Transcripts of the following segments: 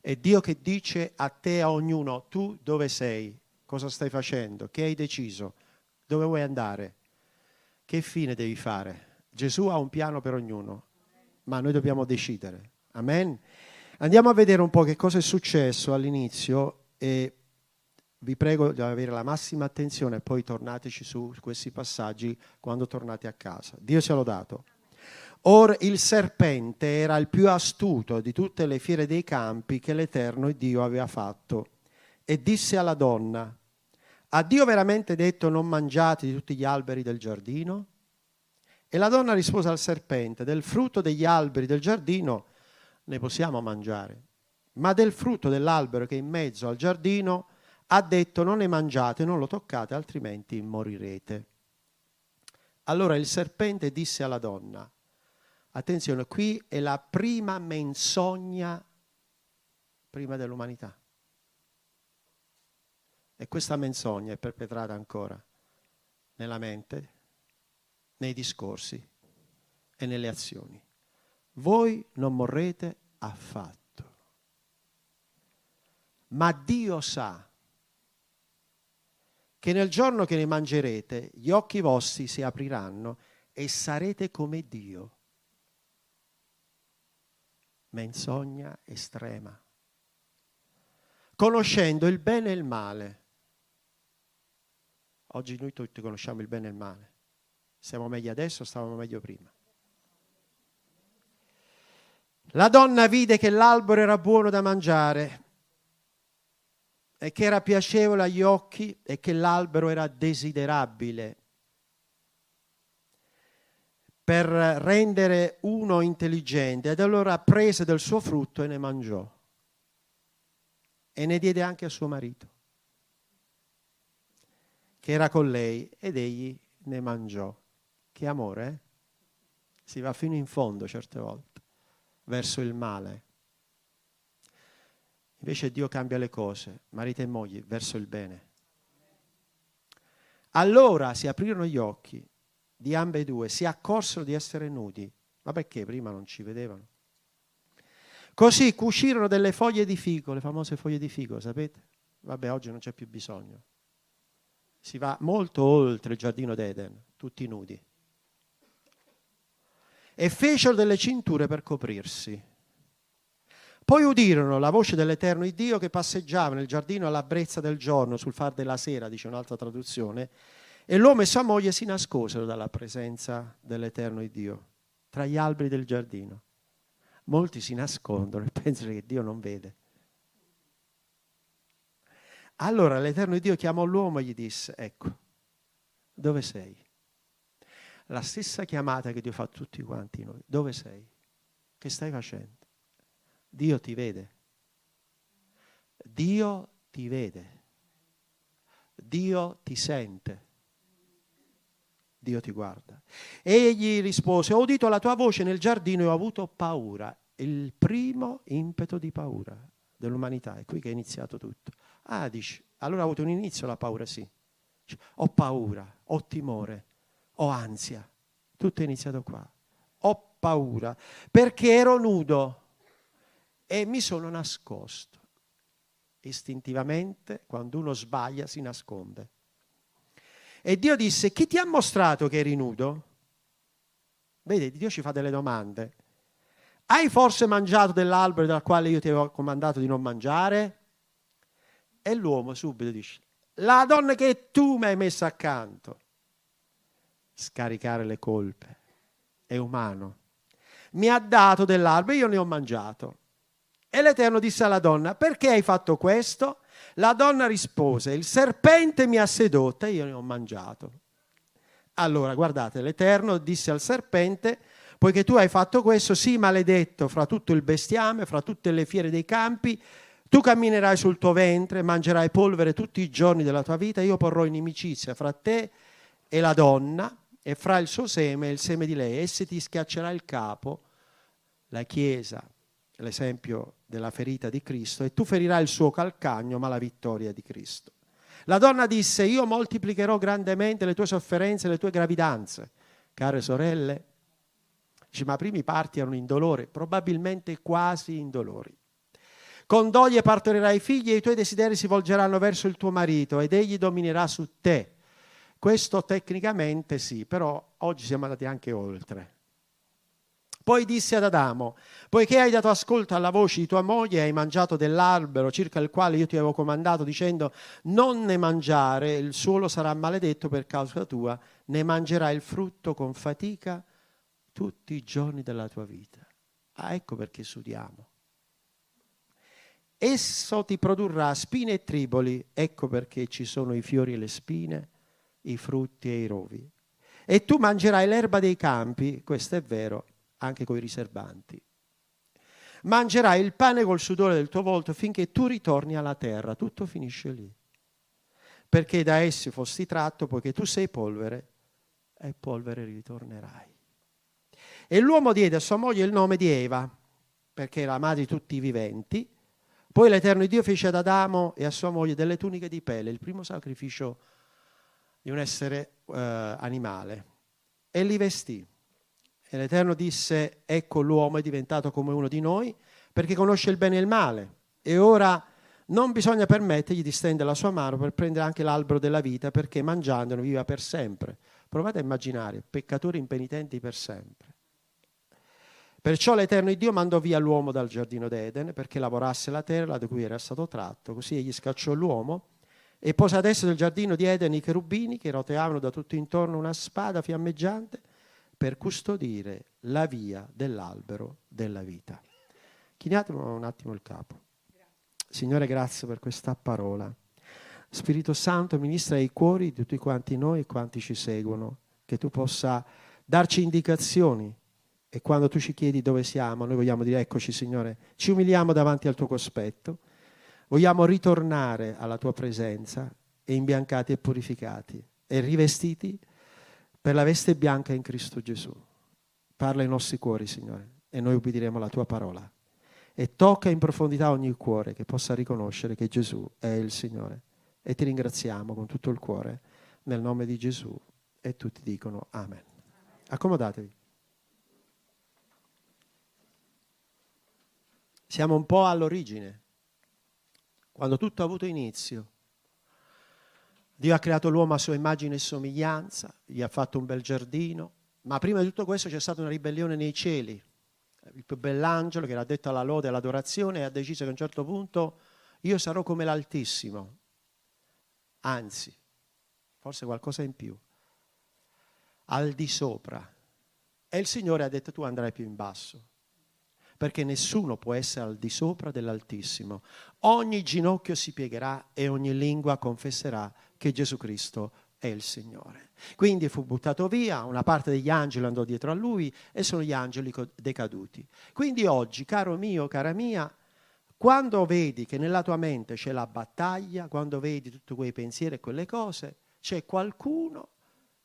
È Dio che dice a te a ognuno, tu dove sei, cosa stai facendo, che hai deciso, dove vuoi andare, che fine devi fare. Gesù ha un piano per ognuno, ma noi dobbiamo decidere. Amen. Andiamo a vedere un po' che cosa è successo all'inizio e vi prego di avere la massima attenzione poi tornateci su questi passaggi quando tornate a casa. Dio sia lodato. Or il serpente era il più astuto di tutte le fiere dei campi che l'Eterno Dio aveva fatto e disse alla donna, ha Dio veramente detto non mangiate di tutti gli alberi del giardino? E la donna rispose al serpente, del frutto degli alberi del giardino ne possiamo mangiare, ma del frutto dell'albero che è in mezzo al giardino ha detto non ne mangiate, non lo toccate, altrimenti morirete. Allora il serpente disse alla donna, attenzione, qui è la prima menzogna prima dell'umanità. E questa menzogna è perpetrata ancora nella mente, nei discorsi e nelle azioni. Voi non morrete affatto. Ma Dio sa che nel giorno che ne mangerete gli occhi vostri si apriranno e sarete come Dio. Menzogna estrema. Conoscendo il bene e il male. Oggi noi tutti conosciamo il bene e il male. Siamo meglio adesso, stavamo meglio prima. La donna vide che l'albero era buono da mangiare e che era piacevole agli occhi e che l'albero era desiderabile per rendere uno intelligente. Ed allora prese del suo frutto e ne mangiò. E ne diede anche a suo marito, che era con lei, ed egli ne mangiò. Che amore, eh? Si va fino in fondo certe volte, verso il male. Invece Dio cambia le cose, marito e moglie, verso il bene. Allora si aprirono gli occhi di ambedue, si accorsero di essere nudi. Ma perché prima non ci vedevano? Così cucirono delle foglie di fico, le famose foglie di fico, sapete? Vabbè, oggi non c'è più bisogno. Si va molto oltre il giardino d'Eden, tutti nudi. E fecero delle cinture per coprirsi. Poi udirono la voce dell'Eterno Dio che passeggiava nel giardino alla brezza del giorno, sul far della sera, dice un'altra traduzione, e l'uomo e sua moglie si nascosero dalla presenza dell'Eterno Dio, tra gli alberi del giardino. Molti si nascondono e pensano che Dio non vede. Allora l'Eterno Dio chiamò l'uomo e gli disse, ecco, dove sei? La stessa chiamata che Dio fa a tutti quanti noi. Dove sei? Che stai facendo? Dio ti vede. Dio ti vede. Dio ti sente. Dio ti guarda. Egli rispose, ho udito la tua voce nel giardino e ho avuto paura. Il primo impeto di paura dell'umanità, è qui che è iniziato tutto. Ah, dici, allora ha avuto un inizio la paura, sì. Ho paura, ho timore, ho ansia. Tutto è iniziato qua. Ho paura perché ero nudo e mi sono nascosto. Istintivamente, quando uno sbaglia, si nasconde. E Dio disse, chi ti ha mostrato che eri nudo? Vedi, Dio ci fa delle domande. Hai forse mangiato dell'albero dal quale io ti avevo comandato di non mangiare? E l'uomo subito dice, la donna che tu mi hai messo accanto. Scaricare le colpe. È umano. Mi ha dato dell'albero, io ne ho mangiato. E l'Eterno disse alla donna, perché hai fatto questo? La donna rispose, il serpente mi ha sedotta e io ne ho mangiato. Allora, guardate, l'Eterno disse al serpente, poiché tu hai fatto questo, sii maledetto fra tutto il bestiame, fra tutte le fiere dei campi, tu camminerai sul tuo ventre, mangerai polvere tutti i giorni della tua vita, io porrò inimicizia fra te e la donna e fra il suo seme e il seme di lei, essi ti schiaccerà il capo, la Chiesa, l'esempio della ferita di Cristo, e tu ferirai il suo calcagno, ma la vittoria di Cristo. La donna disse, io moltiplicherò grandemente le tue sofferenze e le tue gravidanze. Care sorelle, dice, ma primi parti erano indolori, probabilmente quasi indolori. Con doglie partorirai figli e i tuoi desideri si volgeranno verso il tuo marito ed egli dominerà su te. Questo tecnicamente sì, però oggi siamo andati anche oltre. Poi disse ad Adamo, poiché hai dato ascolto alla voce di tua moglie e hai mangiato dell'albero circa il quale io ti avevo comandato dicendo non ne mangiare, il suolo sarà maledetto per causa tua, ne mangerai il frutto con fatica tutti i giorni della tua vita. Ah, ecco perché studiamo. Esso ti produrrà spine e triboli, ecco perché ci sono i fiori e le spine, i frutti e i rovi. E tu mangerai l'erba dei campi, questo è vero, anche coi riservanti. Mangerai il pane col sudore del tuo volto finché tu ritorni alla terra, tutto finisce lì. Perché da essi fossi tratto, poiché tu sei polvere, e polvere ritornerai. E l'uomo diede a sua moglie il nome di Eva, perché era madre di tutti i viventi. Poi l'Eterno Dio fece ad Adamo e a sua moglie delle tuniche di pelle, il primo sacrificio di un essere eh, animale, e li vestì. E l'Eterno disse, ecco l'uomo è diventato come uno di noi, perché conosce il bene e il male. E ora non bisogna permettergli di stendere la sua mano per prendere anche l'albero della vita, perché mangiandolo viva per sempre. Provate a immaginare, peccatori impenitenti per sempre. Perciò l'Eterno Dio mandò via l'uomo dal giardino d'Eden perché lavorasse la terra da cui era stato tratto. Così egli scacciò l'uomo e pose adesso nel giardino di Eden i cherubini che roteavano da tutto intorno una spada fiammeggiante per custodire la via dell'albero della vita. Chiniatelo un attimo il capo. Signore, grazie per questa parola. Spirito Santo, ministra ai cuori di tutti quanti noi e quanti ci seguono, che tu possa darci indicazioni e quando tu ci chiedi dove siamo, noi vogliamo dire eccoci Signore, ci umiliamo davanti al tuo cospetto, vogliamo ritornare alla tua presenza e imbiancati e purificati e rivestiti per la veste bianca in Cristo Gesù. Parla ai nostri cuori, Signore, e noi ubbidiremo la tua parola. E tocca in profondità ogni cuore che possa riconoscere che Gesù è il Signore. E ti ringraziamo con tutto il cuore nel nome di Gesù. E tutti dicono Amen. Accomodatevi. Siamo un po' all'origine, quando tutto ha avuto inizio Dio ha creato l'uomo a sua immagine e somiglianza, gli ha fatto un bel giardino, ma prima di tutto questo c'è stata una ribellione nei cieli. Il più bell'angelo che era detto alla lode e all'adorazione ha deciso che a un certo punto io sarò come l'Altissimo, anzi, forse qualcosa in più, al di sopra. E il Signore ha detto tu andrai più in basso perché nessuno può essere al di sopra dell'Altissimo. Ogni ginocchio si piegherà e ogni lingua confesserà che Gesù Cristo è il Signore. Quindi fu buttato via, una parte degli angeli andò dietro a lui e sono gli angeli decaduti. Quindi oggi, caro mio, cara mia, quando vedi che nella tua mente c'è la battaglia, quando vedi tutti quei pensieri e quelle cose, c'è qualcuno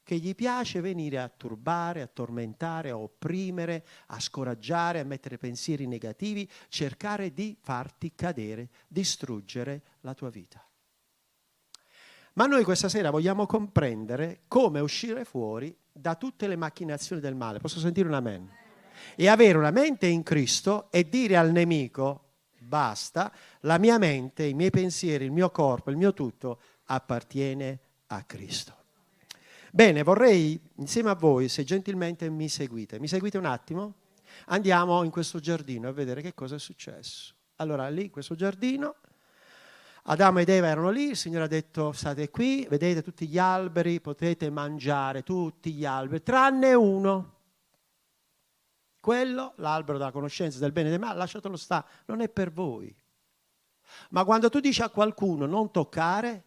che gli piace venire a turbare, a tormentare, a opprimere, a scoraggiare, a mettere pensieri negativi, cercare di farti cadere, distruggere la tua vita. Ma noi questa sera vogliamo comprendere come uscire fuori da tutte le macchinazioni del male. Posso sentire un amen? E avere una mente in Cristo e dire al nemico, basta, la mia mente, i miei pensieri, il mio corpo, il mio tutto appartiene a Cristo. Bene, vorrei insieme a voi, se gentilmente mi seguite, mi seguite un attimo? Andiamo in questo giardino a vedere che cosa è successo. Allora, lì, in questo giardino, Adamo ed Eva erano lì, il Signore ha detto state qui, vedete tutti gli alberi, potete mangiare tutti gli alberi, tranne uno. Quello, l'albero della conoscenza del bene e del male, lasciatelo stare, non è per voi. Ma quando tu dici a qualcuno non toccare,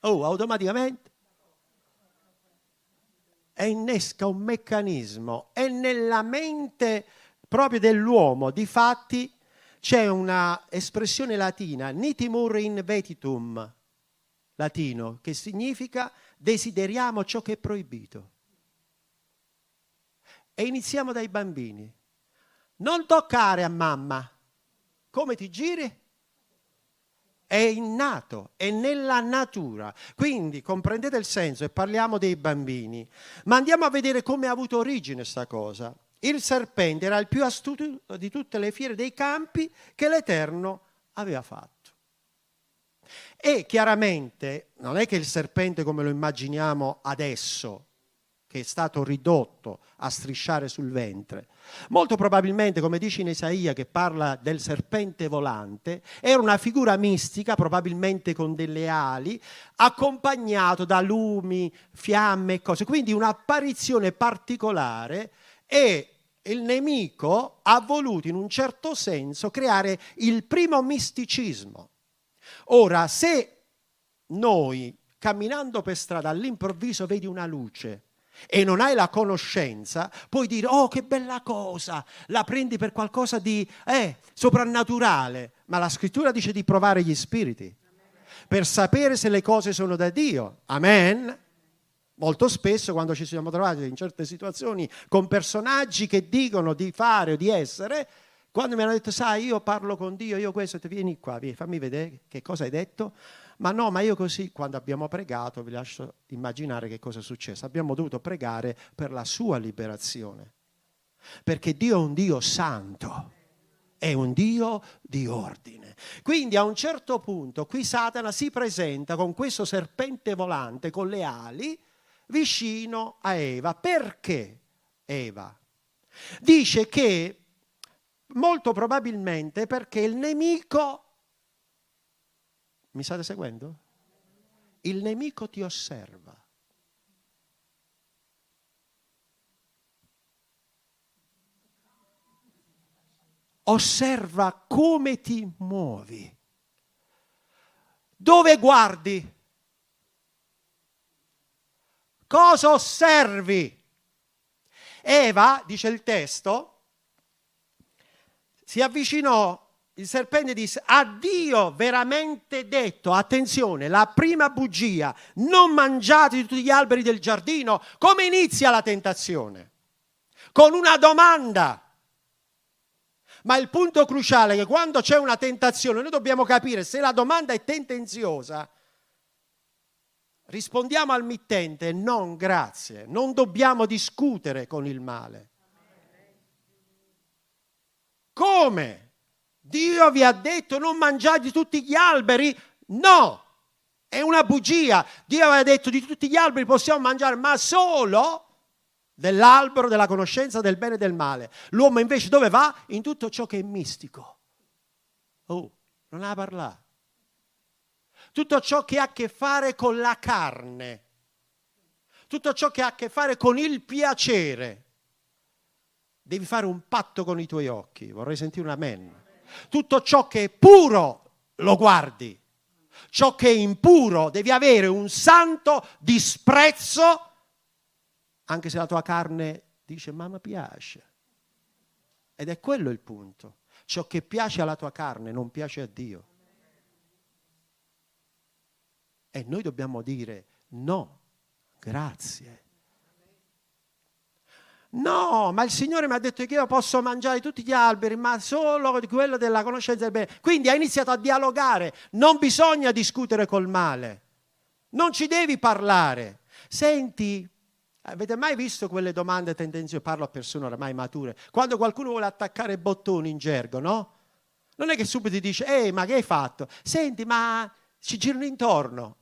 oh, automaticamente e innesca un meccanismo e nella mente proprio dell'uomo, di fatti, c'è una espressione latina, nitimur in vetitum, latino, che significa desideriamo ciò che è proibito. E iniziamo dai bambini. Non toccare a mamma. Come ti giri? è innato, è nella natura. Quindi comprendete il senso e parliamo dei bambini, ma andiamo a vedere come ha avuto origine questa cosa. Il serpente era il più astuto di tutte le fiere dei campi che l'Eterno aveva fatto. E chiaramente non è che il serpente come lo immaginiamo adesso, che è stato ridotto a strisciare sul ventre. Molto probabilmente, come dice in Isaia che parla del serpente volante, era una figura mistica, probabilmente con delle ali, accompagnato da lumi, fiamme e cose. Quindi un'apparizione particolare e il nemico ha voluto in un certo senso creare il primo misticismo. Ora, se noi camminando per strada all'improvviso vedi una luce e non hai la conoscenza, puoi dire, oh che bella cosa, la prendi per qualcosa di eh, soprannaturale, ma la scrittura dice di provare gli spiriti per sapere se le cose sono da Dio. Amen. Molto spesso quando ci siamo trovati in certe situazioni con personaggi che dicono di fare o di essere, quando mi hanno detto, sai, io parlo con Dio, io questo, ti vieni qua, vieni, fammi vedere che cosa hai detto. Ma no, ma io così, quando abbiamo pregato, vi lascio immaginare che cosa è successo. Abbiamo dovuto pregare per la sua liberazione. Perché Dio è un Dio santo, è un Dio di ordine. Quindi a un certo punto qui Satana si presenta con questo serpente volante, con le ali, vicino a Eva. Perché Eva? Dice che Molto probabilmente perché il nemico, mi state seguendo? Il nemico ti osserva. Osserva come ti muovi. Dove guardi? Cosa osservi? Eva, dice il testo, si avvicinò il serpente disse, a Dio veramente detto, attenzione, la prima bugia, non mangiate tutti gli alberi del giardino, come inizia la tentazione? Con una domanda. Ma il punto cruciale è che quando c'è una tentazione noi dobbiamo capire se la domanda è tentenziosa, rispondiamo al mittente, non grazie, non dobbiamo discutere con il male. Come? Dio vi ha detto non mangiate tutti gli alberi? No, è una bugia. Dio aveva detto di tutti gli alberi possiamo mangiare, ma solo dell'albero della conoscenza del bene e del male. L'uomo invece dove va? In tutto ciò che è mistico. Oh, non ha parlato. Tutto ciò che ha a che fare con la carne. Tutto ciò che ha a che fare con il piacere devi fare un patto con i tuoi occhi. Vorrei sentire un amen. Tutto ciò che è puro lo guardi. Ciò che è impuro devi avere un santo disprezzo, anche se la tua carne dice ma mi piace. Ed è quello il punto. Ciò che piace alla tua carne non piace a Dio. E noi dobbiamo dire no, grazie. No, ma il Signore mi ha detto che io posso mangiare tutti gli alberi, ma solo quello della conoscenza del bene. Quindi ha iniziato a dialogare. Non bisogna discutere col male. Non ci devi parlare. Senti, avete mai visto quelle domande tendenziose? Parlo a persone oramai mature. Quando qualcuno vuole attaccare bottoni in gergo, no? Non è che subito ti dice, ehi, ma che hai fatto? Senti, ma ci girano intorno.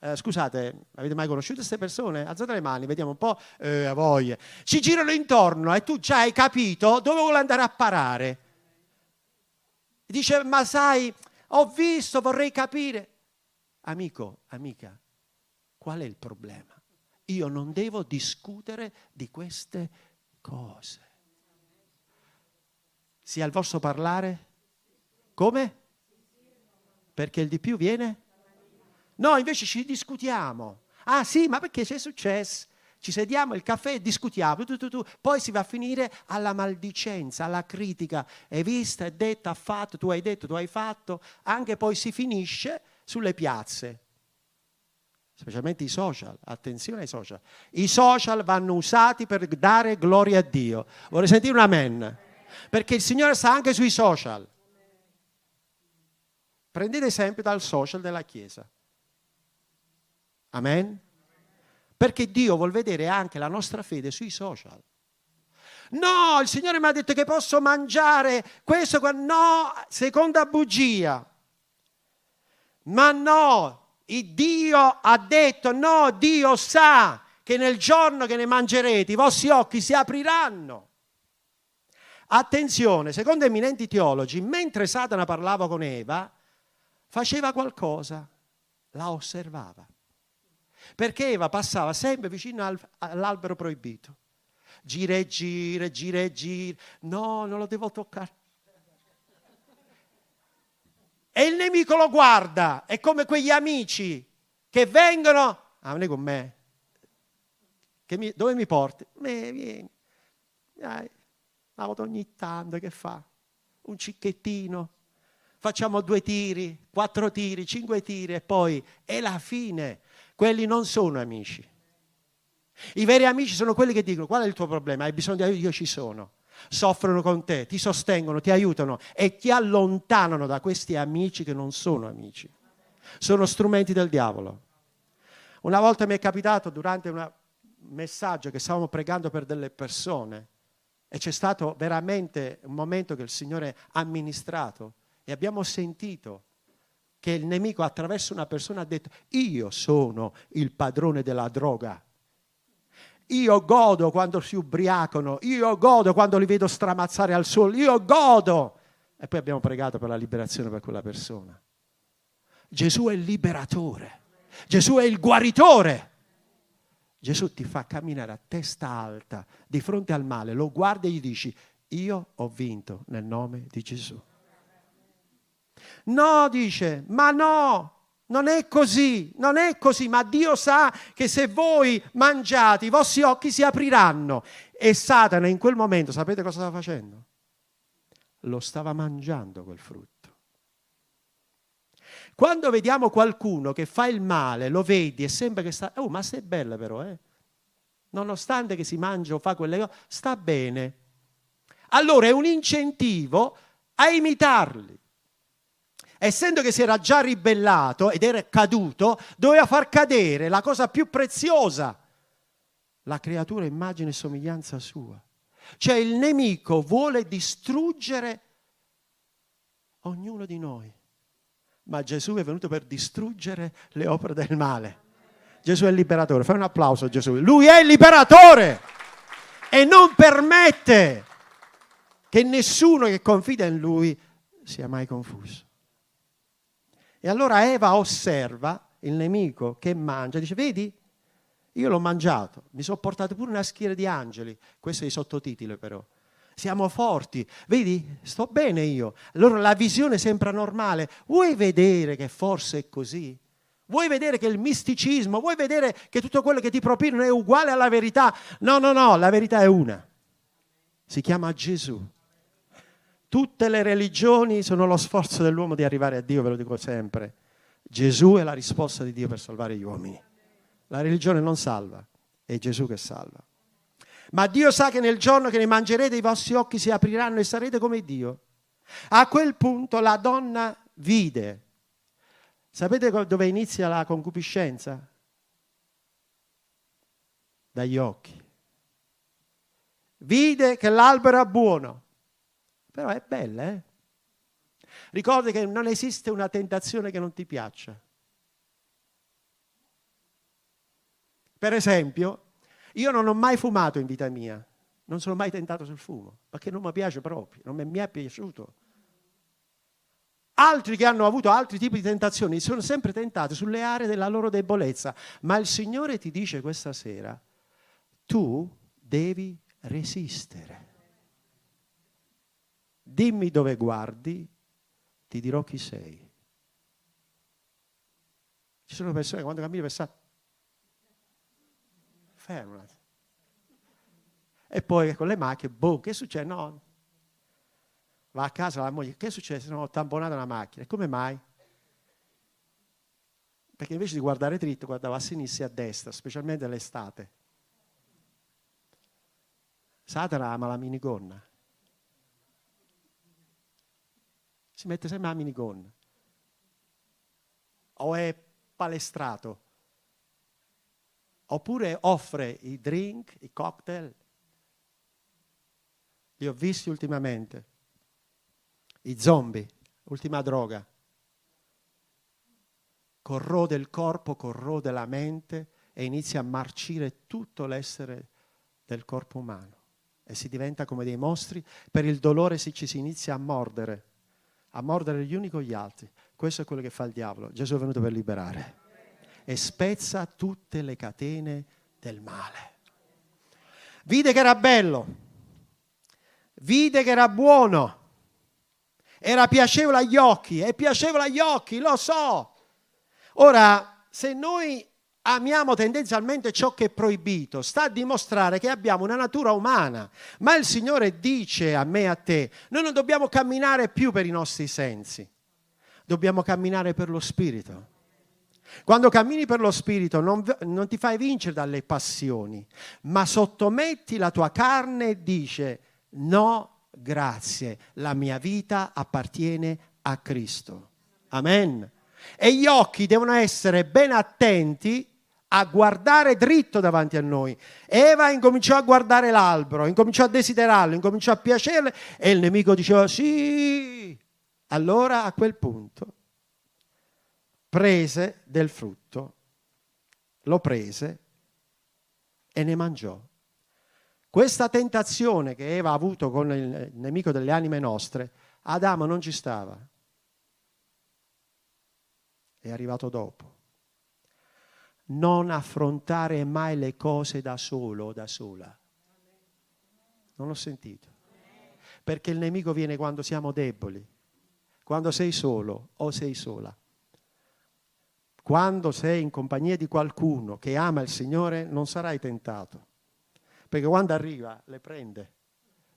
Eh, scusate, avete mai conosciuto queste persone? Alzate le mani, vediamo un po'. Eh, a voglia. Ci girano intorno e tu già hai capito dove vuole andare a parare. Dice, ma sai, ho visto, vorrei capire. Amico, amica, qual è il problema? Io non devo discutere di queste cose. Sia il vostro parlare? Come? Perché il di più viene? No, invece ci discutiamo. Ah sì, ma perché c'è successo? Ci sediamo, il caffè e discutiamo, tu, tu, tu. poi si va a finire alla maldicenza, alla critica. È vista, è detta, ha fatto, tu hai detto, tu hai fatto. Anche poi si finisce sulle piazze, specialmente i social. Attenzione ai social. I social vanno usati per dare gloria a Dio. Vorrei sentire un amen. Perché il Signore sta anche sui social. Prendete esempio dal social della Chiesa. Amen? Perché Dio vuol vedere anche la nostra fede sui social. No, il Signore mi ha detto che posso mangiare questo. No, seconda bugia. Ma no, Dio ha detto, no, Dio sa che nel giorno che ne mangerete i vostri occhi si apriranno. Attenzione, secondo eminenti teologi, mentre Satana parlava con Eva, faceva qualcosa, la osservava. Perché Eva passava sempre vicino al, all'albero proibito. Gira e gira, gira e gira. No, non lo devo toccare. E il nemico lo guarda, è come quegli amici che vengono, ah, è con me, mi, dove mi porti? Me, vieni. Dai, auto ogni tanto, che fa? Un cicchettino. Facciamo due tiri, quattro tiri, cinque tiri e poi è la fine. Quelli non sono amici. I veri amici sono quelli che dicono qual è il tuo problema? Hai bisogno di aiuto? Io ci sono soffrono con te, ti sostengono, ti aiutano e ti allontanano da questi amici che non sono amici. Sono strumenti del diavolo. Una volta mi è capitato durante un messaggio che stavamo pregando per delle persone e c'è stato veramente un momento che il Signore ha amministrato e abbiamo sentito che il nemico attraverso una persona ha detto io sono il padrone della droga io godo quando si ubriacano, io godo quando li vedo stramazzare al sole, io godo. E poi abbiamo pregato per la liberazione per quella persona. Gesù è il liberatore, Gesù è il guaritore. Gesù ti fa camminare a testa alta di fronte al male, lo guardi e gli dici, io ho vinto nel nome di Gesù. No, dice, ma no, non è così, non è così, ma Dio sa che se voi mangiate i vostri occhi si apriranno. E Satana in quel momento, sapete cosa stava facendo? Lo stava mangiando quel frutto. Quando vediamo qualcuno che fa il male, lo vedi e sembra che sta... Oh, ma sei bella però, eh? Nonostante che si mangia o fa quelle cose, sta bene. Allora è un incentivo a imitarli essendo che si era già ribellato ed era caduto, doveva far cadere la cosa più preziosa, la creatura immagine e somiglianza sua. Cioè il nemico vuole distruggere ognuno di noi, ma Gesù è venuto per distruggere le opere del male. Gesù è il liberatore, fai un applauso a Gesù. Lui è il liberatore e non permette che nessuno che confida in lui sia mai confuso. E allora Eva osserva il nemico che mangia, dice, vedi, io l'ho mangiato, mi sono portato pure una schiera di angeli, questo è il sottotitolo però. Siamo forti, vedi, sto bene io. Allora la visione sembra normale. Vuoi vedere che forse è così? Vuoi vedere che il misticismo, vuoi vedere che tutto quello che ti propinano è uguale alla verità? No, no, no, la verità è una. Si chiama Gesù. Tutte le religioni sono lo sforzo dell'uomo di arrivare a Dio, ve lo dico sempre. Gesù è la risposta di Dio per salvare gli uomini. La religione non salva, è Gesù che salva. Ma Dio sa che nel giorno che ne mangerete i vostri occhi si apriranno e sarete come Dio. A quel punto la donna vide. Sapete dove inizia la concupiscenza? Dagli occhi. Vide che l'albero era buono però è bella, eh? Ricordi che non esiste una tentazione che non ti piaccia. Per esempio, io non ho mai fumato in vita mia, non sono mai tentato sul fumo, perché non mi piace proprio, non mi è piaciuto. Altri che hanno avuto altri tipi di tentazioni sono sempre tentati sulle aree della loro debolezza, ma il Signore ti dice questa sera, tu devi resistere dimmi dove guardi, ti dirò chi sei. Ci sono persone che quando cammini per strada, ferma. E poi con le macchine, boh, che succede? No. Va a casa la moglie, che succede? Non ho tamponato la macchina. Come mai? Perché invece di guardare dritto, guardava a sinistra e a destra, specialmente l'estate. Satana ama la minigonna. Si mette sempre la minigonna. O è palestrato. Oppure offre i drink, i cocktail. li ho visti ultimamente, i zombie, ultima droga, corrode il corpo, corrode la mente e inizia a marcire tutto l'essere del corpo umano e si diventa come dei mostri, per il dolore si, ci si inizia a mordere, a mordere gli uni con gli altri. Questo è quello che fa il diavolo. Gesù è venuto per liberare e spezza tutte le catene del male. Vide che era bello, vide che era buono, era piacevole agli occhi, è piacevole agli occhi, lo so. Ora, se noi amiamo tendenzialmente ciò che è proibito, sta a dimostrare che abbiamo una natura umana. Ma il Signore dice a me e a te, noi non dobbiamo camminare più per i nostri sensi, dobbiamo camminare per lo Spirito. Quando cammini per lo Spirito non, non, ti fai vincere dalle passioni, ma sottometti la tua carne e dice no, grazie, la mia vita appartiene a Cristo. Amen. E gli occhi devono essere ben attenti a guardare dritto davanti a noi. Eva incominciò a guardare l'albero, incominciò a desiderarlo, incominciò a piacerle e il nemico diceva sì. Allora a quel punto prese del frutto, lo prese e ne mangiò. Questa tentazione che Eva ha avuto con il nemico delle anime nostre, Adamo non ci stava. È arrivato dopo non affrontare mai le cose da solo o da sola. Non l'ho sentito. Perché il nemico viene quando siamo deboli, quando sei solo o sei sola. Quando sei in compagnia di qualcuno che ama il Signore non sarai tentato. Perché quando arriva le prende.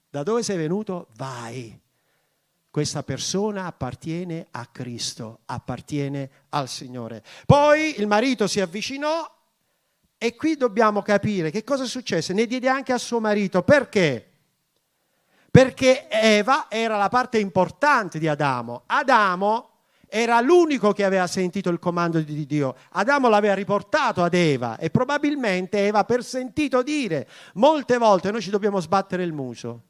Da dove sei venuto? Vai questa persona appartiene a Cristo, appartiene al Signore. Poi il marito si avvicinò e qui dobbiamo capire che cosa successe. Ne diede anche a suo marito. Perché? Perché Eva era la parte importante di Adamo. Adamo era l'unico che aveva sentito il comando di Dio. Adamo l'aveva riportato ad Eva e probabilmente Eva per sentito dire, molte volte noi ci dobbiamo sbattere il muso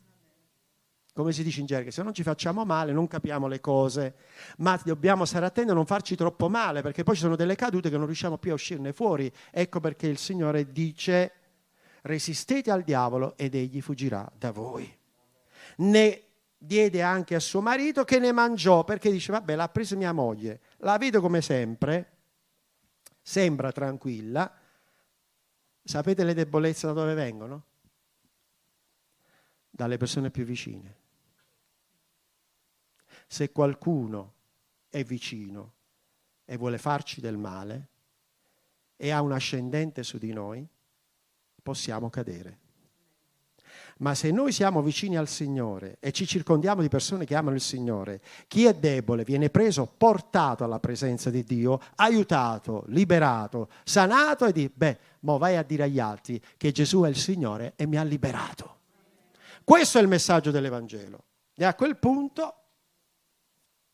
come si dice in gergo, se non ci facciamo male non capiamo le cose, ma dobbiamo stare attenti a non farci troppo male, perché poi ci sono delle cadute che non riusciamo più a uscirne fuori. Ecco perché il Signore dice, resistete al diavolo ed egli fuggirà da voi. Ne diede anche a suo marito che ne mangiò, perché dice, vabbè, l'ha presa mia moglie, la vedo come sempre, sembra tranquilla, sapete le debolezze da dove vengono? Dalle persone più vicine se qualcuno è vicino e vuole farci del male e ha un ascendente su di noi, possiamo cadere. Ma se noi siamo vicini al Signore e ci circondiamo di persone che amano il Signore, chi è debole viene preso, portato alla presenza di Dio, aiutato, liberato, sanato e di, beh, mo vai a dire agli altri che Gesù è il Signore e mi ha liberato. Questo è il messaggio dell'Evangelo. E a quel punto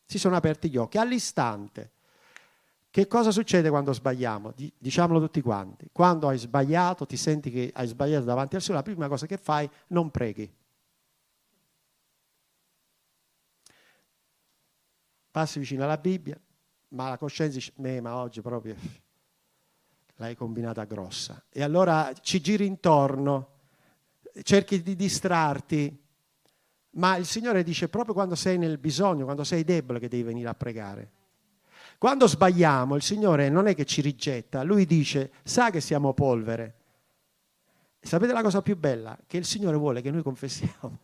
si sono aperti gli occhi all'istante. Che cosa succede quando sbagliamo? Diciamolo tutti quanti. Quando hai sbagliato, ti senti che hai sbagliato davanti al Signore, la prima cosa che fai, non preghi. Passi vicino alla Bibbia, ma la coscienza dice, eh, ma oggi proprio l'hai combinata grossa. E allora ci giri intorno, cerchi di distrarti, ma il Signore dice proprio quando sei nel bisogno, quando sei debole che devi venire a pregare. Quando sbagliamo, il Signore non è che ci rigetta, Lui dice, sa che siamo polvere. Sapete la cosa più bella? Che il Signore vuole che noi confessiamo.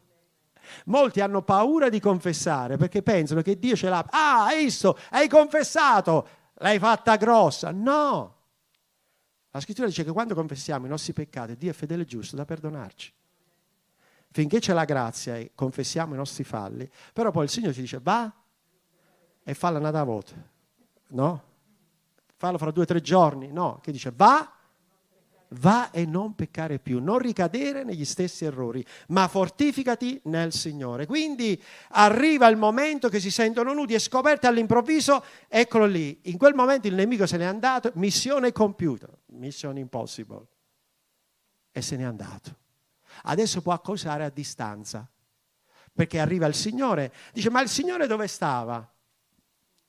Molti hanno paura di confessare perché pensano che Dio ce l'ha. Ah, visto, hai confessato, l'hai fatta grossa. No. La scrittura dice che quando confessiamo i nostri peccati, Dio è fedele e giusto da perdonarci finché c'è la grazia e confessiamo i nostri falli, però poi il Signore ci dice va e falla una volta, no? Fallo fra due o tre giorni, no? Che dice va, va e non peccare più, non ricadere negli stessi errori, ma fortificati nel Signore. Quindi arriva il momento che si sentono nudi e scoperti all'improvviso, eccolo lì, in quel momento il nemico se n'è andato, missione compiuta, mission impossible, e se n'è andato adesso può accusare a distanza. perché arriva il Signore, dice ma il Signore dove stava?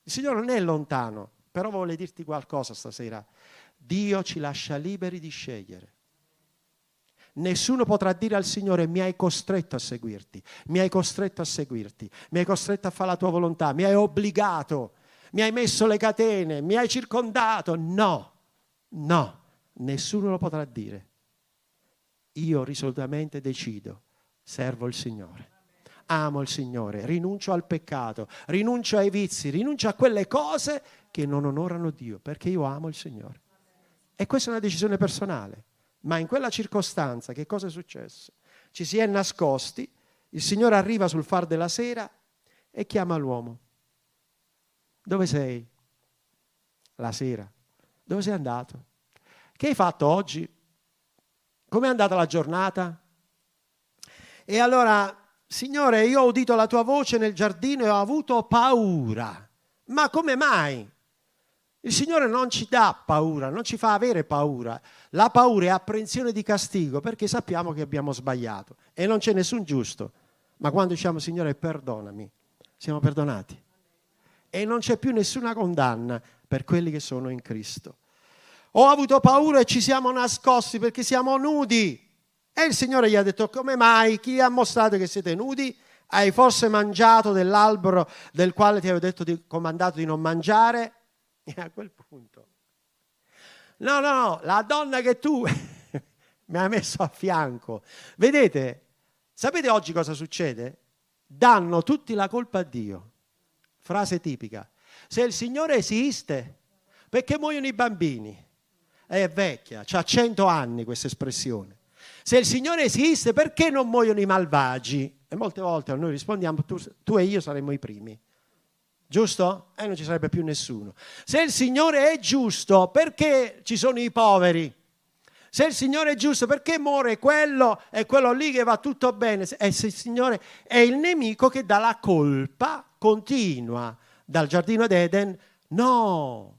Il Signore non è lontano, però vuole dirti qualcosa stasera. Dio ci lascia liberi di scegliere. Nessuno potrà dire al Signore mi hai costretto a seguirti, mi hai costretto a seguirti, mi hai costretto a fare la tua volontà, mi hai obbligato, mi hai messo le catene, mi hai circondato. No, no, nessuno lo potrà dire. Io risolutamente decido, servo il Signore amo il Signore, rinuncio al peccato, rinuncio ai vizi, rinuncio a quelle cose che non onorano Dio, perché io amo il Signore. E questa è una decisione personale. Ma in quella circostanza che cosa è successo? Ci si è nascosti, il Signore arriva sul far della sera e chiama l'uomo. Dove sei? La sera. Dove sei andato? Che hai fatto oggi? Com'è andata la giornata? E allora, Signore, io ho udito la tua voce nel giardino e ho avuto paura. Ma come mai? Il Signore non ci dà paura, non ci fa avere paura. La paura è apprensione di castigo perché sappiamo che abbiamo sbagliato e non c'è nessun giusto. Ma quando diciamo Signore perdonami, siamo perdonati. E non c'è più nessuna condanna per quelli che sono in Cristo. Ho avuto paura e ci siamo nascosti perché siamo nudi. E il Signore gli ha detto, come mai? Chi ha mostrato che siete nudi? Hai forse mangiato dell'albero del quale ti avevo detto di, comandato di non mangiare? E a quel punto, no, no, no, la donna che tu mi hai messo a fianco. Vedete, sapete oggi cosa succede? Danno tutti la colpa a Dio. Frase tipica. Se il Signore esiste, perché muoiono i bambini? È vecchia, ha cento anni questa espressione. Se il Signore esiste, perché non muoiono i malvagi? E molte volte noi rispondiamo, tu, tu e io saremmo i primi. Giusto? E non ci sarebbe più nessuno. Se il Signore è giusto, perché ci sono i poveri? Se il Signore è giusto, perché muore quello e quello lì che va tutto bene? E se il Signore è il nemico che dà la colpa continua dal giardino d'Eden? No,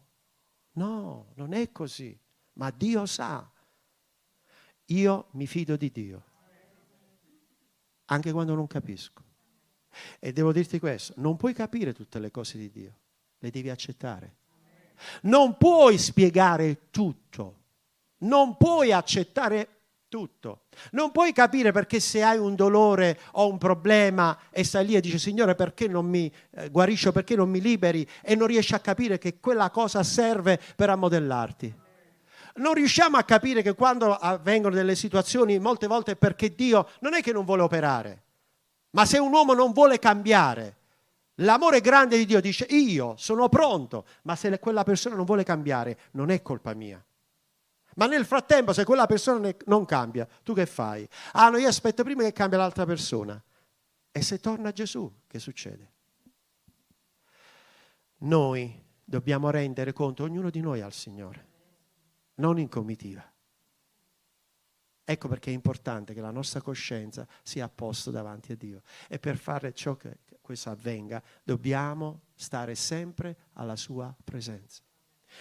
no, non è così. Ma Dio sa. Io mi fido di Dio, anche quando non capisco. E devo dirti questo, non puoi capire tutte le cose di Dio, le devi accettare. Non puoi spiegare tutto, non puoi accettare tutto. Non puoi capire perché se hai un dolore o un problema e stai lì e dici Signore perché non mi eh, perché non mi liberi e non riesci a capire che quella cosa serve per ammodellarti. Non riusciamo a capire che quando avvengono delle situazioni molte volte è perché Dio non è che non vuole operare, ma se un uomo non vuole cambiare, l'amore grande di Dio dice io sono pronto, ma se quella persona non vuole cambiare, non è colpa mia. Ma nel frattempo, se quella persona non cambia, tu che fai? Ah, no, io aspetto prima che cambia l'altra persona. E se torna Gesù, che succede? Noi dobbiamo rendere conto, ognuno di noi al Signore, non in comitiva. Ecco perché è importante che la nostra coscienza sia a posto davanti a Dio. E per fare ciò che questo avvenga, dobbiamo stare sempre alla sua presenza.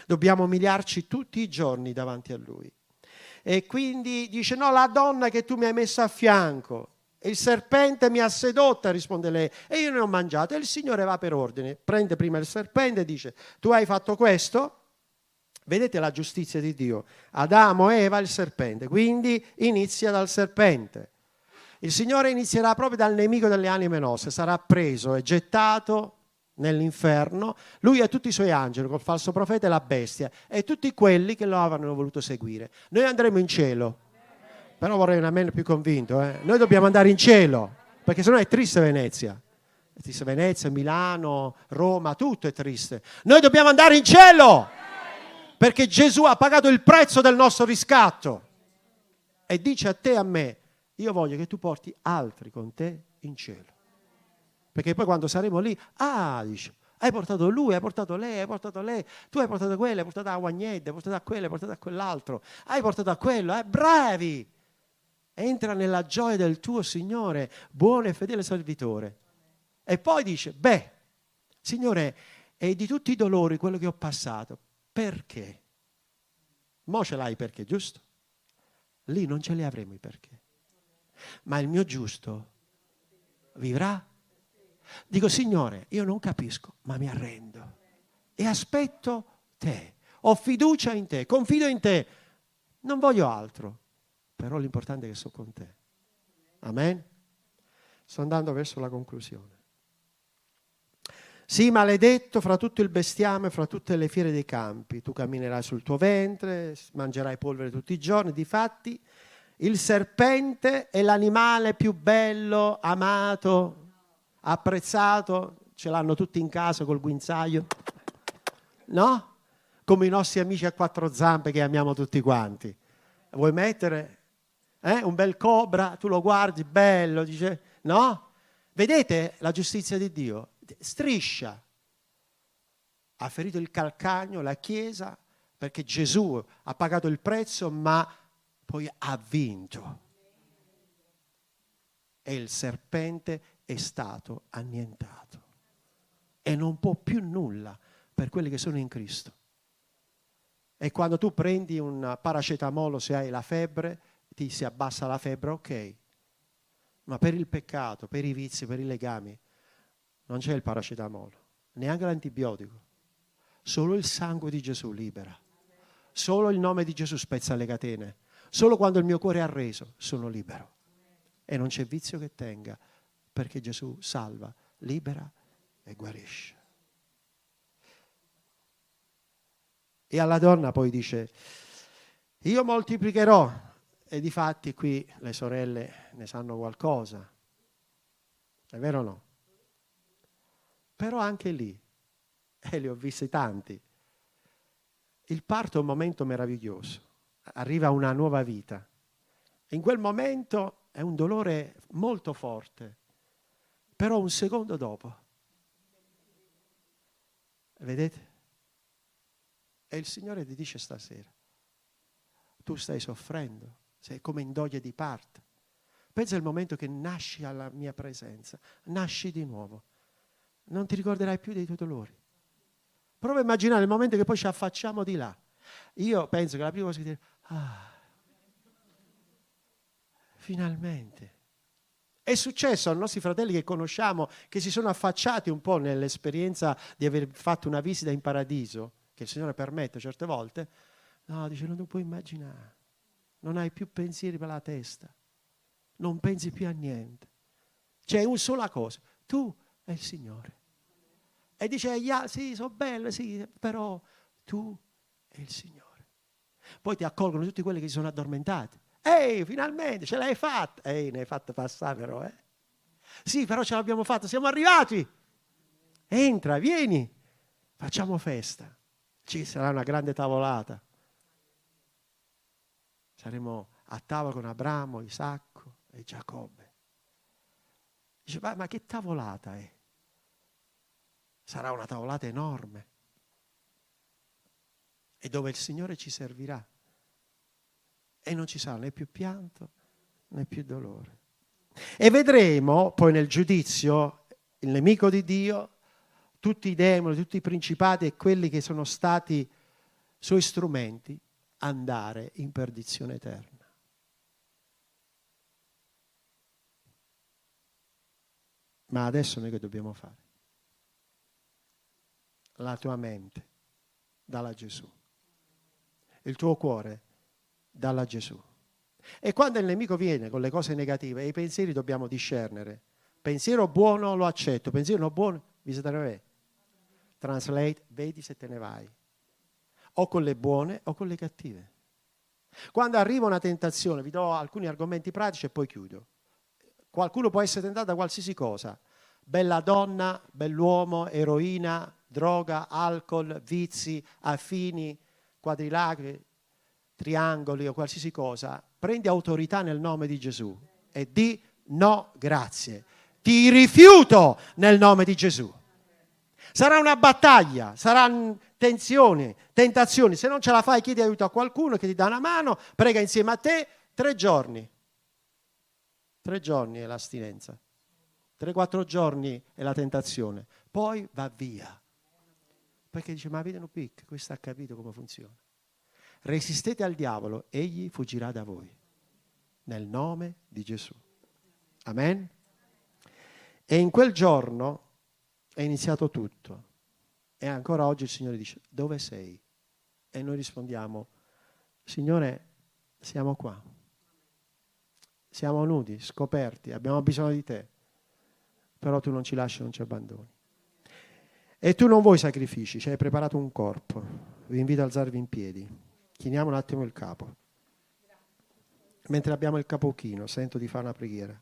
Dobbiamo umiliarci tutti i giorni davanti a Lui. E quindi dice, no, la donna che tu mi hai messo a fianco, il serpente mi ha sedotta, risponde lei, e io ne ho mangiato. E il Signore va per ordine, prende prima il serpente e dice, tu hai fatto questo? Vedete la giustizia di Dio. Adamo, Eva, il serpente. Quindi inizia dal serpente. Il Signore inizierà proprio dal nemico delle anime nostre, sarà preso e gettato nell'inferno, lui e tutti i suoi angeli, col falso profeta e la bestia, e tutti quelli che lo avranno voluto seguire. Noi andremo in cielo, però vorrei un amen più convinto, eh? noi dobbiamo andare in cielo, perché sennò è triste Venezia. È triste Venezia, Milano, Roma, tutto è triste. Noi dobbiamo andare in cielo! Perché Gesù ha pagato il prezzo del nostro riscatto e dice a te e a me, io voglio che tu porti altri con te in cielo. Perché poi quando saremo lì, ah, dice, hai portato lui, hai portato lei, hai portato lei, tu hai portato quello, hai portato a Guagnette, hai portato a quello, hai portato a quell'altro, hai portato a quello, eh, bravi! Entra nella gioia del tuo Signore, buono e fedele servitore. E poi dice, beh, Signore, è di tutti i dolori quello che ho passato, perché. Mo ce l'hai perché, giusto? Lì non ce li avremo i perché. Ma il mio giusto vivrà. Dico, Signore, io non capisco, ma mi arrendo e aspetto te. Ho fiducia in te, confido in te. Non voglio altro, però l'importante è che sono con te. Amen. Sto andando verso la conclusione. Sii maledetto fra tutto il bestiame, fra tutte le fiere dei campi. Tu camminerai sul tuo ventre, mangerai polvere tutti i giorni. Difatti, il serpente è l'animale più bello, amato, apprezzato. Ce l'hanno tutti in casa col guinzaglio. No? Come i nostri amici a quattro zampe che amiamo tutti quanti. Vuoi mettere eh, un bel cobra? Tu lo guardi, bello, dice, no? Vedete la giustizia di Dio? Striscia. Ha ferito il calcagno, la Chiesa, perché Gesù ha pagato il prezzo, ma poi ha vinto. E il serpente è stato annientato. E non può più nulla per quelli che sono in Cristo. E quando tu prendi un paracetamolo se hai la febbre, ti si abbassa la febbre, ok. Ma per il peccato, per i vizi, per i legami, non c'è il paracetamolo, neanche l'antibiotico. Solo il sangue di Gesù libera. Solo il nome di Gesù spezza le catene. Solo quando il mio cuore è arreso sono libero. E non c'è vizio che tenga, perché Gesù salva, libera e guarisce. E alla donna poi dice, io moltiplicherò. E di fatti qui le sorelle ne sanno qualcosa. È vero o no? Però anche lì, e li ho visti tanti, il parto è un momento meraviglioso, arriva una nuova vita. In quel momento è un dolore molto forte, però un secondo dopo, vedete? E il Signore ti dice stasera, tu stai soffrendo, sei come in doglia di parte. Pensa al momento che nasci alla mia presenza, nasci di nuovo non ti ricorderai più dei tuoi dolori. Prova a immaginare il momento che poi ci affacciamo di là. Io penso che la prima cosa che dire, ah, finalmente. È successo ai nostri fratelli che conosciamo, che si sono affacciati un po' nell'esperienza di aver fatto una visita in paradiso, che il Signore permette certe volte. No, dice, non lo puoi immaginare. Non hai più pensieri per la testa. Non pensi più a niente. C'è una sola cosa. Tu è il Signore. E dice, yeah, sì, sono belle, sì, però tu è il Signore. Poi ti accolgono tutti quelli che si sono addormentati. Ehi, finalmente ce l'hai fatta. Ehi, ne hai fatta passare però, eh. Sì, però ce l'abbiamo fatta, siamo arrivati. Entra, vieni, facciamo festa. Ci sarà una grande tavolata. Saremo a tavola con Abramo, Isacco e Giacobbe. Dice, ma, che tavolata è? Sarà una tavolata enorme. E dove il Signore ci servirà. E non ci sarà né più pianto né più dolore. E vedremo poi nel giudizio il nemico di Dio, tutti i demoni, tutti i principati e quelli che sono stati suoi strumenti andare in perdizione eterna. Ma adesso noi che dobbiamo fare? La tua mente dalla Gesù. Il tuo cuore dalla Gesù. E quando il nemico viene con le cose negative, i pensieri dobbiamo discernere. Pensiero buono lo accetto, pensiero non buono, visita me. Translate, vedi se te ne vai. O con le buone o con le cattive. Quando arriva una tentazione, vi do alcuni argomenti pratici e poi chiudo. Qualcuno può essere tentato da qualsiasi cosa. Bella donna, bell'uomo, eroina, droga, alcol, vizi, affini, quadrilagri, triangoli o qualsiasi cosa. Prendi autorità nel nome di Gesù e di no grazie. Ti rifiuto nel nome di Gesù. Sarà una battaglia, saranno tensioni, tentazioni. Se non ce la fai, chiedi aiuto a qualcuno che ti dà una mano, prega insieme a te tre giorni. Tre giorni è l'astinenza. Tre, quattro giorni è la tentazione. Poi va via. Perché dice, ma un pic, questo ha capito come funziona. Resistete al diavolo, egli fuggirà da voi. Nel nome di Gesù. Amen. E in quel giorno è iniziato tutto. E ancora oggi il Signore dice, dove sei? E noi rispondiamo, Signore, siamo qua. Siamo nudi, scoperti, abbiamo bisogno di te. Però tu non ci lasci, non ci abbandoni. E tu non vuoi sacrifici, ci hai preparato un corpo. Vi invito ad alzarvi in piedi. Chiniamo un attimo il capo. Mentre abbiamo il capo chino, sento di fare una preghiera.